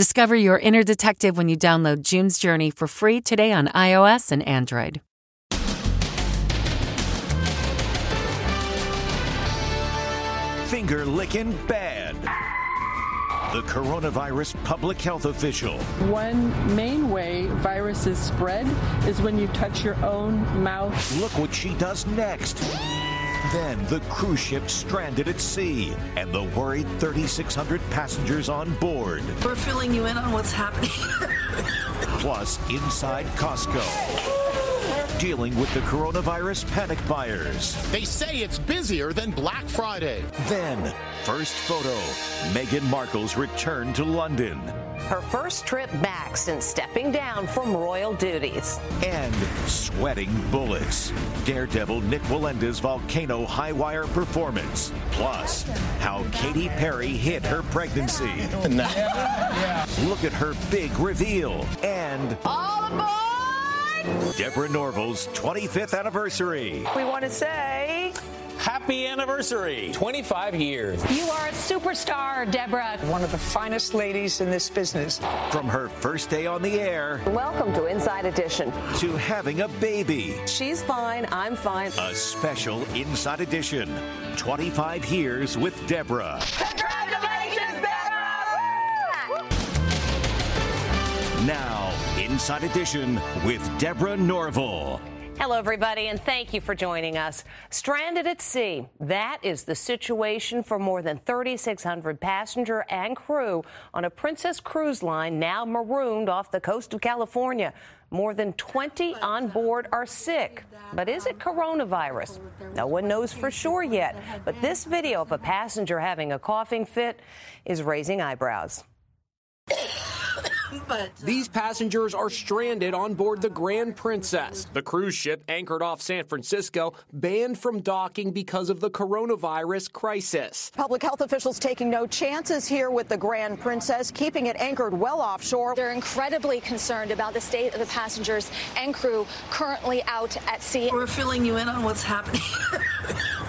Discover your inner detective when you download June's Journey for free today on iOS and Android. Finger licking bad. The coronavirus public health official. One main way viruses spread is when you touch your own mouth. Look what she does next. Then the cruise ship stranded at sea and the worried 3,600 passengers on board. We're filling you in on what's happening. Plus, inside Costco. Dealing with the coronavirus panic buyers. They say it's busier than Black Friday. Then, first photo Meghan Markle's return to London. Her first trip back since stepping down from royal duties. And sweating bullets. Daredevil Nick Wallenda's volcano high wire performance. Plus, how Katy Perry hid her pregnancy. Look at her big reveal. And All aboard! Deborah Norville's 25th anniversary. We want to say. Happy anniversary! 25 years. You are a superstar, Deborah. One of the finest ladies in this business. From her first day on the air Welcome to Inside Edition. to having a baby. She's fine. I'm fine. A special Inside Edition. 25 years with Deborah. Congratulations, Deborah! Now, Inside Edition with Deborah Norville. Hello, everybody, and thank you for joining us. Stranded at sea, that is the situation for more than 3,600 passenger and crew on a Princess Cruise Line now marooned off the coast of California. More than 20 on board are sick. But is it coronavirus? No one knows for sure yet. But this video of a passenger having a coughing fit is raising eyebrows. But uh, These passengers are stranded on board the Grand Princess. The cruise ship anchored off San Francisco, banned from docking because of the coronavirus crisis. Public health officials taking no chances here with the Grand Princess, keeping it anchored well offshore. They're incredibly concerned about the state of the passengers and crew currently out at sea. we're filling you in on what's happening.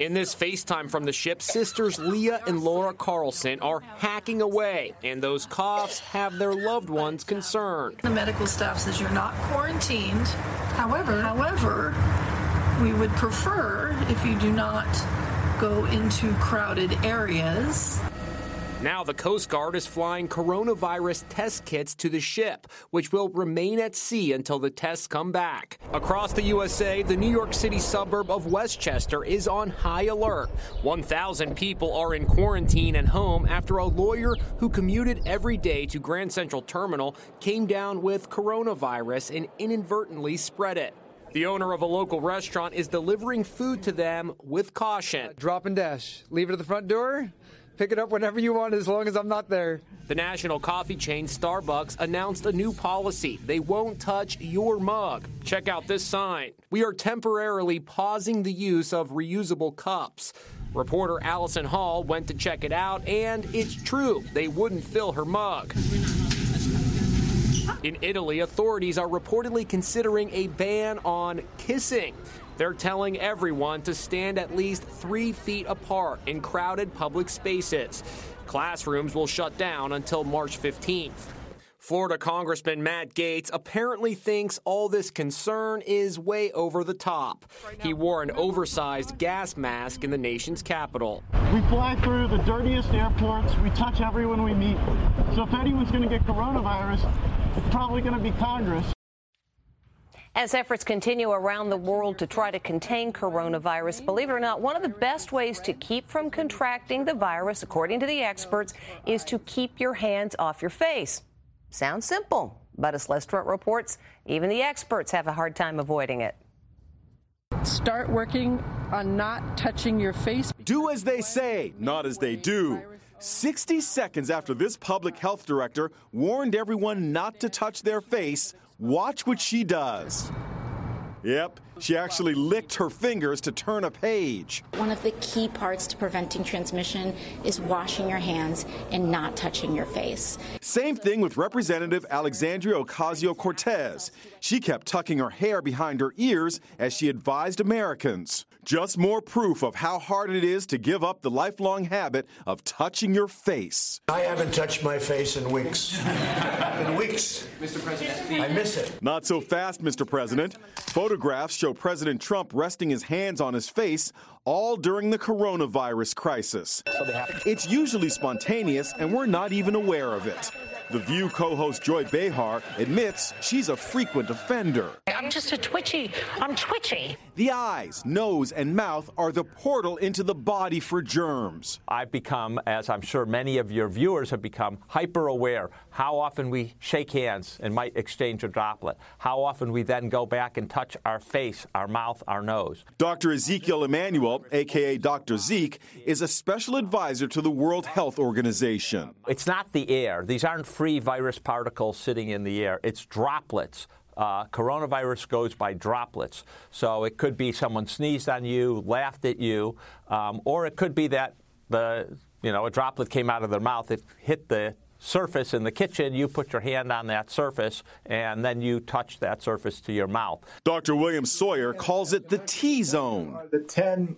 In this FaceTime from the ship, sisters Leah and Laura Carlson are hacking away, and those coughs have their loved ones concerned. the medical staff says you're not quarantined. However, however, we would prefer if you do not go into crowded areas. Now, the Coast Guard is flying coronavirus test kits to the ship, which will remain at sea until the tests come back. Across the USA, the New York City suburb of Westchester is on high alert. 1,000 people are in quarantine and home after a lawyer who commuted every day to Grand Central Terminal came down with coronavirus and inadvertently spread it. The owner of a local restaurant is delivering food to them with caution. Drop and dash. Leave it at the front door. Pick it up whenever you want as long as I'm not there. The national coffee chain Starbucks announced a new policy. They won't touch your mug. Check out this sign. We are temporarily pausing the use of reusable cups. Reporter Allison Hall went to check it out, and it's true, they wouldn't fill her mug. In Italy, authorities are reportedly considering a ban on kissing. They're telling everyone to stand at least three feet apart in crowded public spaces. Classrooms will shut down until March 15th. Florida Congressman Matt Gaetz apparently thinks all this concern is way over the top. He wore an oversized gas mask in the nation's capital. We fly through the dirtiest airports. We touch everyone we meet. So if anyone's going to get coronavirus, it's probably going to be Congress. As efforts continue around the world to try to contain coronavirus, believe it or not, one of the best ways to keep from contracting the virus, according to the experts, is to keep your hands off your face. Sounds simple, but as Les reports, even the experts have a hard time avoiding it. Start working on not touching your face. Do as they say, not as they do. 60 seconds after this public health director warned everyone not to touch their face, watch what she does. Yep, she actually licked her fingers to turn a page. One of the key parts to preventing transmission is washing your hands and not touching your face. Same thing with Representative Alexandria Ocasio Cortez. She kept tucking her hair behind her ears as she advised Americans. Just more proof of how hard it is to give up the lifelong habit of touching your face. I haven't touched my face in weeks. in weeks. Mr. President, I miss it. Not so fast, Mr. President. Photographs show President Trump resting his hands on his face all during the coronavirus crisis. It's usually spontaneous, and we're not even aware of it. The View co host Joy Behar admits she's a frequent offender. I'm just a twitchy. I'm twitchy. The eyes, nose, and mouth are the portal into the body for germs. I've become, as I'm sure many of your viewers have become, hyper aware how often we shake hands and might exchange a droplet, how often we then go back and touch our face, our mouth, our nose. Dr. Ezekiel Emanuel, aka Dr. Zeke, is a special advisor to the World Health Organization. It's not the air. These aren't free virus particles sitting in the air. It's droplets. Uh, coronavirus goes by droplets. So it could be someone sneezed on you, laughed at you, um, or it could be that the you know a droplet came out of their mouth, it hit the surface in the kitchen, you put your hand on that surface, and then you touch that surface to your mouth. Dr. William Sawyer calls it the T zone. The 10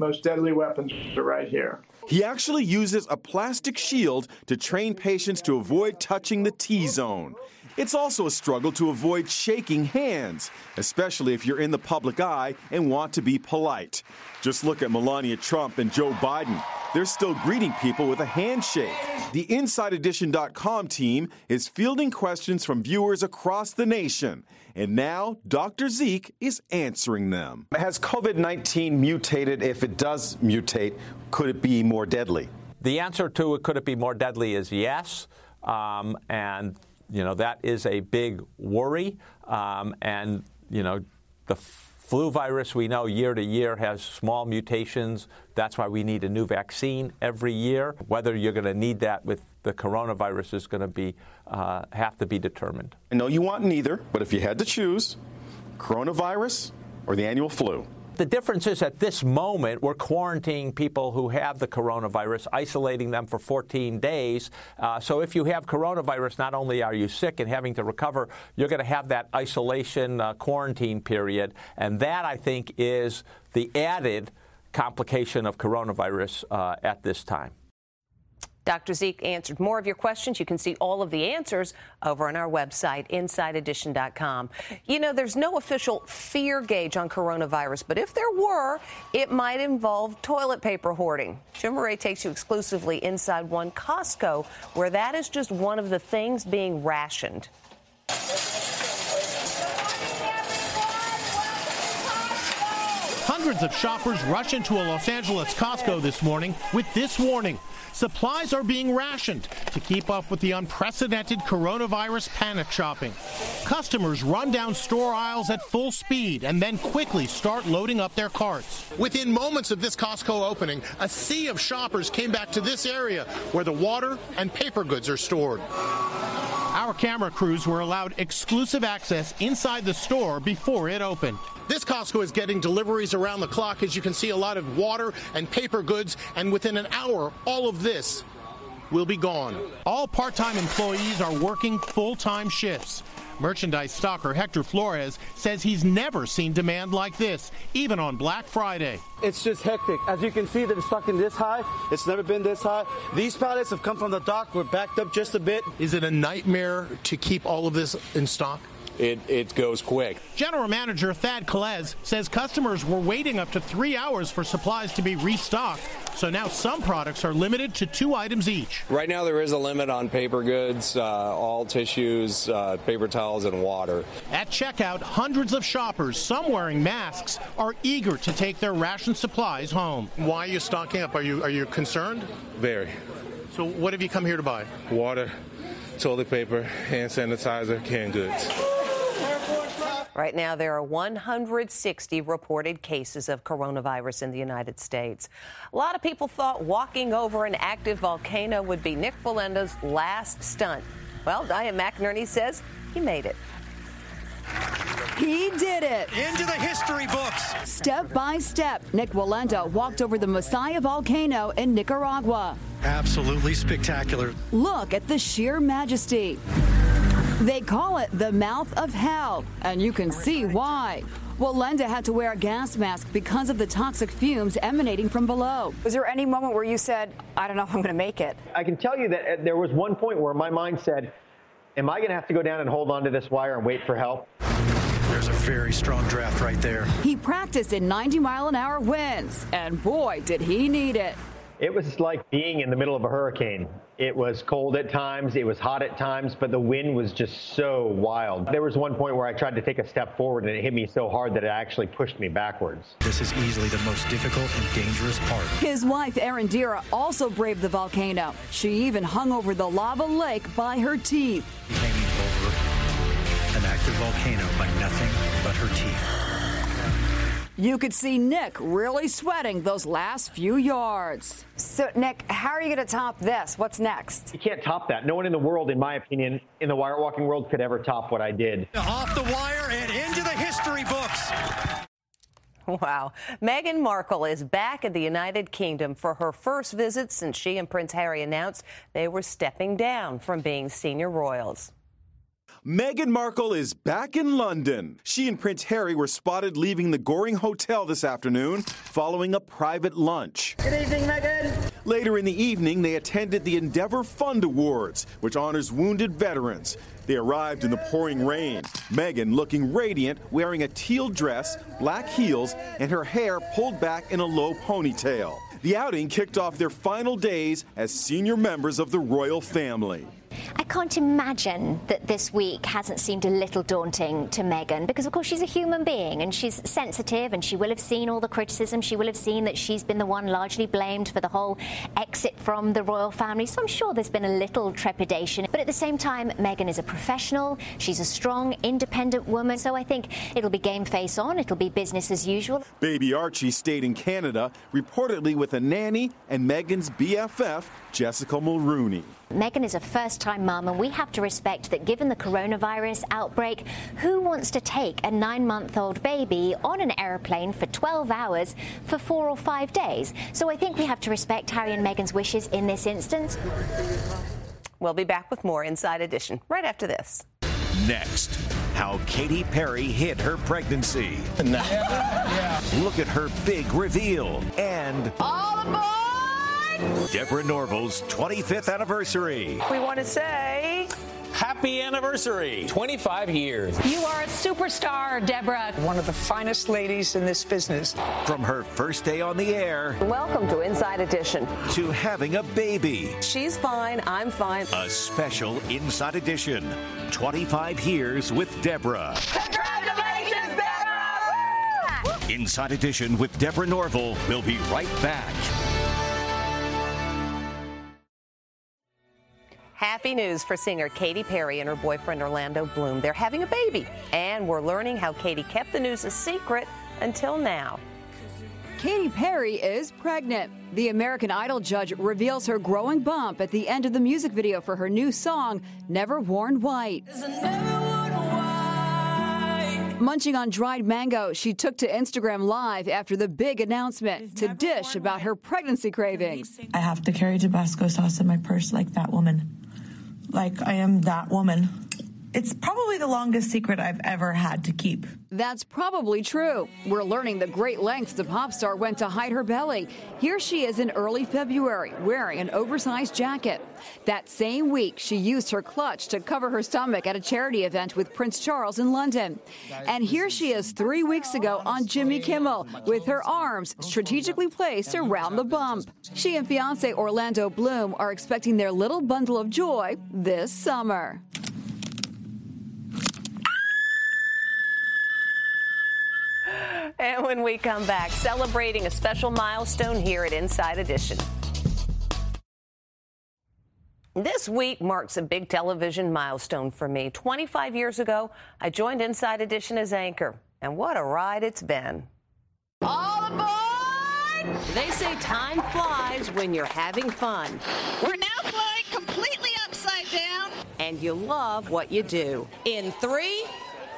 most deadly weapons are right here. He actually uses a plastic shield to train patients to avoid touching the T zone. It's also a struggle to avoid shaking hands, especially if you're in the public eye and want to be polite. Just look at Melania Trump and Joe Biden. They're still greeting people with a handshake. The InsideEdition.com team is fielding questions from viewers across the nation. And now Dr. Zeke is answering them. Has COVID 19 mutated? If it does mutate, could it be more deadly? The answer to it, could it be more deadly, is yes. Um, and, you know, that is a big worry. Um, and, you know, the Flu virus, we know year to year has small mutations. That's why we need a new vaccine every year. Whether you're going to need that with the coronavirus is going to be uh, have to be determined. I know you want neither, but if you had to choose, coronavirus or the annual flu. The difference is at this moment, we're quarantining people who have the coronavirus, isolating them for 14 days. Uh, so if you have coronavirus, not only are you sick and having to recover, you're going to have that isolation uh, quarantine period. And that, I think, is the added complication of coronavirus uh, at this time. Dr. Zeke answered more of your questions. You can see all of the answers over on our website, InsideEdition.com. You know, there's no official fear gauge on coronavirus, but if there were, it might involve toilet paper hoarding. Jim Moret takes you exclusively inside one Costco, where that is just one of the things being rationed. Hundreds of shoppers rush into a Los Angeles Costco this morning with this warning. Supplies are being rationed to keep up with the unprecedented coronavirus panic shopping. Customers run down store aisles at full speed and then quickly start loading up their carts. Within moments of this Costco opening, a sea of shoppers came back to this area where the water and paper goods are stored. Our camera crews were allowed exclusive access inside the store before it opened. This Costco is getting deliveries around the clock. As you can see, a lot of water and paper goods, and within an hour, all of this will be gone. All part time employees are working full time shifts. Merchandise stocker Hector Flores says he's never seen demand like this, even on Black Friday. It's just hectic. As you can see, they're stocking this high. It's never been this high. These pallets have come from the dock. We're backed up just a bit. Is it a nightmare to keep all of this in stock? It, it goes quick. General Manager Thad Kalez says customers were waiting up to three hours for supplies to be restocked. So now some products are limited to two items each. Right now, there is a limit on paper goods, uh, all tissues, uh, paper towels, and water. At checkout, hundreds of shoppers, some wearing masks, are eager to take their ration supplies home. Why are you stocking up? Are you are you concerned? Very. So what have you come here to buy? Water, toilet paper, hand sanitizer, canned goods. Right now, there are 160 reported cases of coronavirus in the United States. A lot of people thought walking over an active volcano would be Nick Wallenda's last stunt. Well, Diane McInerney says he made it. He did it. Into the history books. Step by step, Nick Wallenda walked over the Masaya volcano in Nicaragua. Absolutely spectacular. Look at the sheer majesty. They call it the mouth of hell, and you can see why. Wallenda had to wear a gas mask because of the toxic fumes emanating from below. Was there any moment where you said, I don't know if I'm going to make it? I can tell you that uh, there was one point where my mind said, Am I going to have to go down and hold onto this wire and wait for help? There's a very strong draft right there. He practiced in 90 mile an hour winds, and boy, did he need it. It was like being in the middle of a hurricane. It was cold at times, it was hot at times, but the wind was just so wild. There was one point where I tried to take a step forward and it hit me so hard that it actually pushed me backwards. This is easily the most difficult and dangerous part. His wife, Erendira, also braved the volcano. She even hung over the lava lake by her teeth. Hanging over an active volcano by nothing but her teeth. You could see Nick really sweating those last few yards. So, Nick, how are you going to top this? What's next? You can't top that. No one in the world, in my opinion, in the wire walking world could ever top what I did. Off the wire and into the history books. Wow. Meghan Markle is back in the United Kingdom for her first visit since she and Prince Harry announced they were stepping down from being senior royals. Meghan Markle is back in London. She and Prince Harry were spotted leaving the Goring Hotel this afternoon following a private lunch. Good evening, Meghan. Later in the evening, they attended the Endeavour Fund Awards, which honors wounded veterans. They arrived in the pouring rain. Meghan looking radiant, wearing a teal dress, black heels, and her hair pulled back in a low ponytail. The outing kicked off their final days as senior members of the royal family. I can't imagine that this week hasn't seemed a little daunting to Meghan because, of course, she's a human being and she's sensitive and she will have seen all the criticism. She will have seen that she's been the one largely blamed for the whole exit from the royal family. So I'm sure there's been a little trepidation. But at the same time, Meghan is a professional. She's a strong, independent woman. So I think it'll be game face on. It'll be business as usual. Baby Archie stayed in Canada, reportedly with a nanny and Meghan's BFF, Jessica Mulrooney. Meghan is a first time mum, and we have to respect that given the coronavirus outbreak, who wants to take a nine month old baby on an aeroplane for 12 hours for four or five days? So I think we have to respect Harry and Meghan's wishes in this instance. We'll be back with more Inside Edition right after this. Next, how Katy Perry hid her pregnancy. Look at her big reveal. And. All aboard! Deborah Norville's 25th anniversary. We want to say. Happy anniversary! 25 years. You are a superstar, Deborah. One of the finest ladies in this business. From her first day on the air. Welcome to Inside Edition. To having a baby. She's fine. I'm fine. A special Inside Edition. 25 years with Deborah. Congratulations, Deborah! Inside Edition with Deborah Norville. We'll be right back. Happy news for singer Katy Perry and her boyfriend Orlando Bloom. They're having a baby, and we're learning how Katy kept the news a secret until now. Katy Perry is pregnant. The American Idol judge reveals her growing bump at the end of the music video for her new song, Never Worn White. Munching on dried mango, she took to Instagram Live after the big announcement to dish about her pregnancy cravings. I have to carry Tabasco sauce in my purse like that woman. Like I am that woman. It's probably the longest secret I've ever had to keep. That's probably true. We're learning the great lengths the pop star went to hide her belly. Here she is in early February wearing an oversized jacket. That same week, she used her clutch to cover her stomach at a charity event with Prince Charles in London. And here she is three weeks ago on Jimmy Kimmel with her arms strategically placed around the bump. She and fiance Orlando Bloom are expecting their little bundle of joy this summer. And when we come back, celebrating a special milestone here at Inside Edition. This week marks a big television milestone for me. 25 years ago, I joined Inside Edition as anchor, and what a ride it's been. All aboard! They say time flies when you're having fun. We're now flying completely upside down. And you love what you do. In three,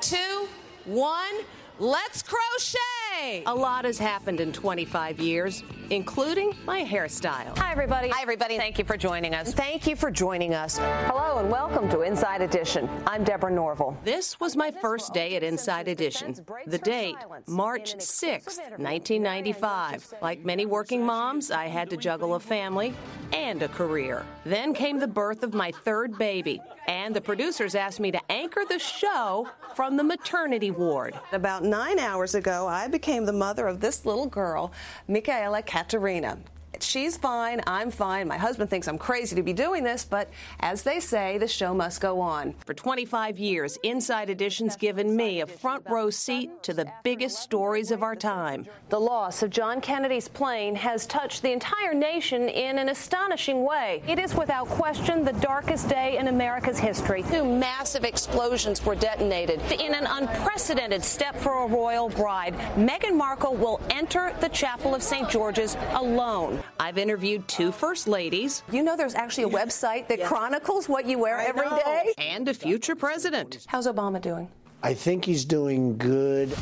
two, one, let's crochet! A lot has happened in 25 years, including my hairstyle. Hi, everybody. Hi, everybody. Thank you for joining us. Thank you for joining us. Hello, and welcome to Inside Edition. I'm Deborah Norville. This was my first day at Inside Edition. The date, March 6th, 1995. Like many working moms, I had to juggle a family and a career. Then came the birth of my third baby, and the producers asked me to anchor the show from the maternity ward. About nine hours ago, I became the mother of this little girl, Michaela Katerina. She's fine, I'm fine. My husband thinks I'm crazy to be doing this, but as they say, the show must go on. For 25 years, Inside Edition's given me a front row seat to the biggest stories of our time. The loss of John Kennedy's plane has touched the entire nation in an astonishing way. It is without question the darkest day in America's history. Two massive explosions were detonated. In an unprecedented step for a royal bride, Meghan Markle will enter the Chapel of St. George's alone. I've interviewed two first ladies. You know there's actually a website that chronicles what you wear I every know. day. And a future president. How's Obama doing? I think he's doing good.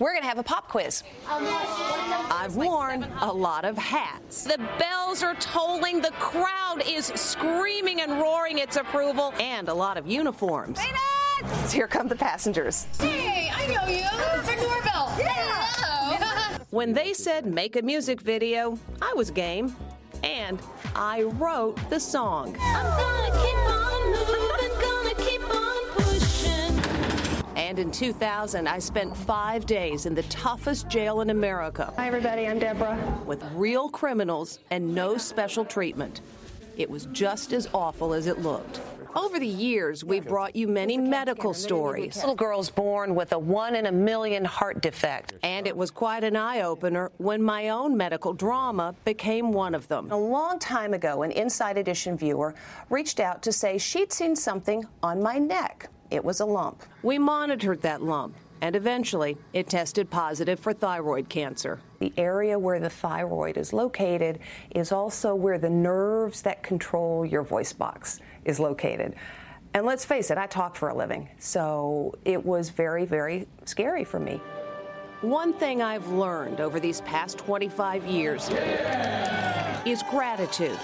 We're going to have a pop quiz. I've worn a lot of hats. The bells are tolling. The crowd is screaming and roaring its approval. And a lot of uniforms. Here come the passengers. Hey, I know you. The doorbell. Hello. When they said make a music video, I was game. And I wrote the song. I'm gonna keep on moving, gonna keep on pushing. And in 2000, I spent five days in the toughest jail in America. Hi, everybody. I'm Deborah. With real criminals and no special treatment. It was just as awful as it looked. Over the years, we've brought you many medical stories. Little girls born with a one in a million heart defect. And it was quite an eye opener when my own medical drama became one of them. A long time ago, an Inside Edition viewer reached out to say she'd seen something on my neck. It was a lump. We monitored that lump, and eventually it tested positive for thyroid cancer. The area where the thyroid is located is also where the nerves that control your voice box is located. And let's face it, I talk for a living, so it was very, very scary for me. One thing I've learned over these past 25 years is gratitude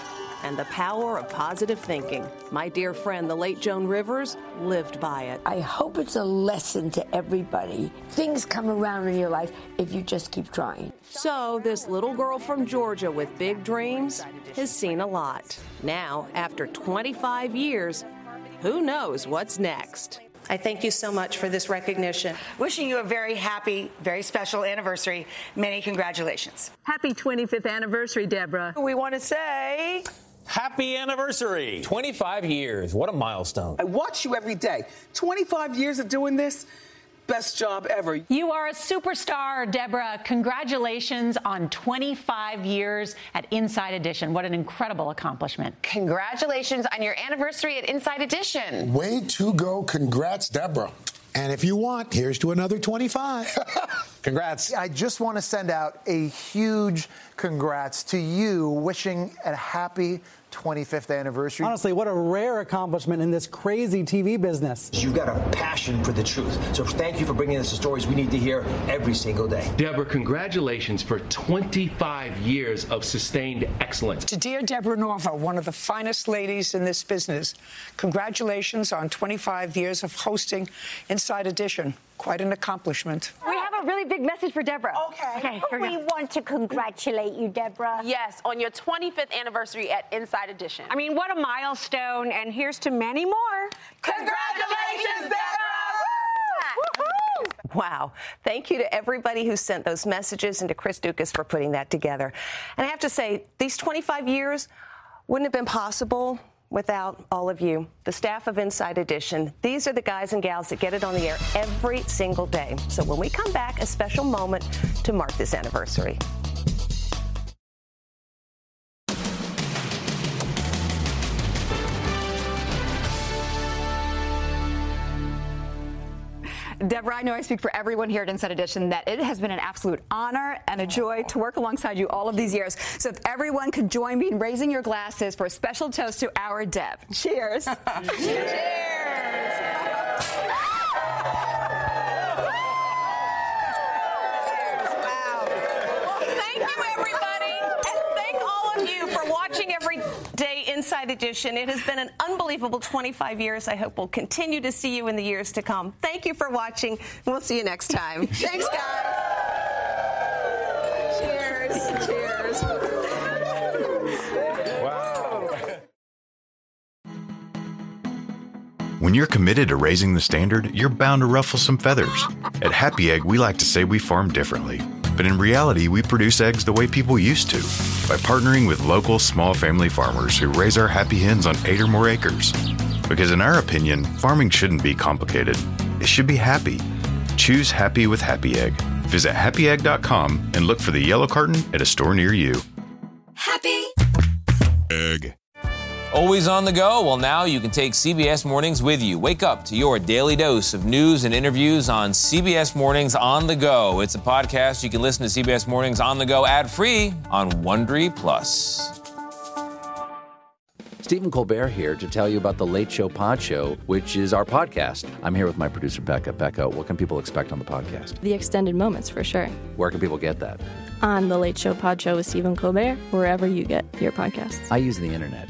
and the power of positive thinking. My dear friend, the late Joan Rivers, lived by it. I hope it's a lesson to everybody. Things come around in your life if you just keep trying. So, this little girl from Georgia with big dreams has seen a lot. Now, after 25 years, who knows what's next? I thank you so much for this recognition. Wishing you a very happy, very special anniversary. Many congratulations. Happy 25th anniversary, Deborah. We want to say. Happy anniversary! 25 years. What a milestone. I watch you every day. 25 years of doing this. Best job ever. You are a superstar, Deborah. Congratulations on 25 years at Inside Edition. What an incredible accomplishment. Congratulations on your anniversary at Inside Edition. Way to go. Congrats, Deborah. And if you want, here's to another 25. Congrats. I just want to send out a huge congrats to you, wishing a happy 25th anniversary. Honestly, what a rare accomplishment in this crazy TV business. You've got a passion for the truth. So thank you for bringing us the stories we need to hear every single day. Deborah, congratulations for 25 years of sustained excellence. To dear Deborah Norville, one of the finest ladies in this business, congratulations on 25 years of hosting Inside Edition. Quite an accomplishment. We have a really big message for Deborah. Okay. we want to congratulate you, Deborah. Yes, on your 25th anniversary at Inside Edition. I mean, what a milestone, and here's to many more. Congratulations, Deborah! Wow. Thank you to everybody who sent those messages and to Chris Dukas for putting that together. And I have to say, these 25 years wouldn't have been possible without all of you, the staff of Inside Edition. These are the guys and gals that get it on the air every single day. So when we come back, a special moment to mark this anniversary. Deborah, I know I speak for everyone here at Inside Edition that it has been an absolute honor and a joy to work alongside you all of these years. So if everyone could join me in raising your glasses for a special toast to our Deb. Cheers. Thank you, everybody. And thank all of you for watching every day Inside Edition. It has been an unbelievable 25 years. I hope we'll continue to see you in the years to come. Thank you for watching. We'll see you next time. Thanks, guys. Cheers. Cheers. When you're committed to raising the standard, you're bound to ruffle some feathers. At Happy Egg, we like to say we farm differently. But in reality, we produce eggs the way people used to by partnering with local small family farmers who raise our happy hens on eight or more acres. Because in our opinion, farming shouldn't be complicated, it should be happy. Choose happy with Happy Egg. Visit happyegg.com and look for the yellow carton at a store near you. Happy Egg. Always on the go? Well, now you can take CBS Mornings with you. Wake up to your daily dose of news and interviews on CBS Mornings on the go. It's a podcast you can listen to CBS Mornings on the go ad free on Wondery Plus. Stephen Colbert here to tell you about the Late Show Pod Show, which is our podcast. I'm here with my producer, Becca. Becca, what can people expect on the podcast? The extended moments for sure. Where can people get that? On the Late Show Pod Show with Stephen Colbert, wherever you get your podcasts. I use the internet.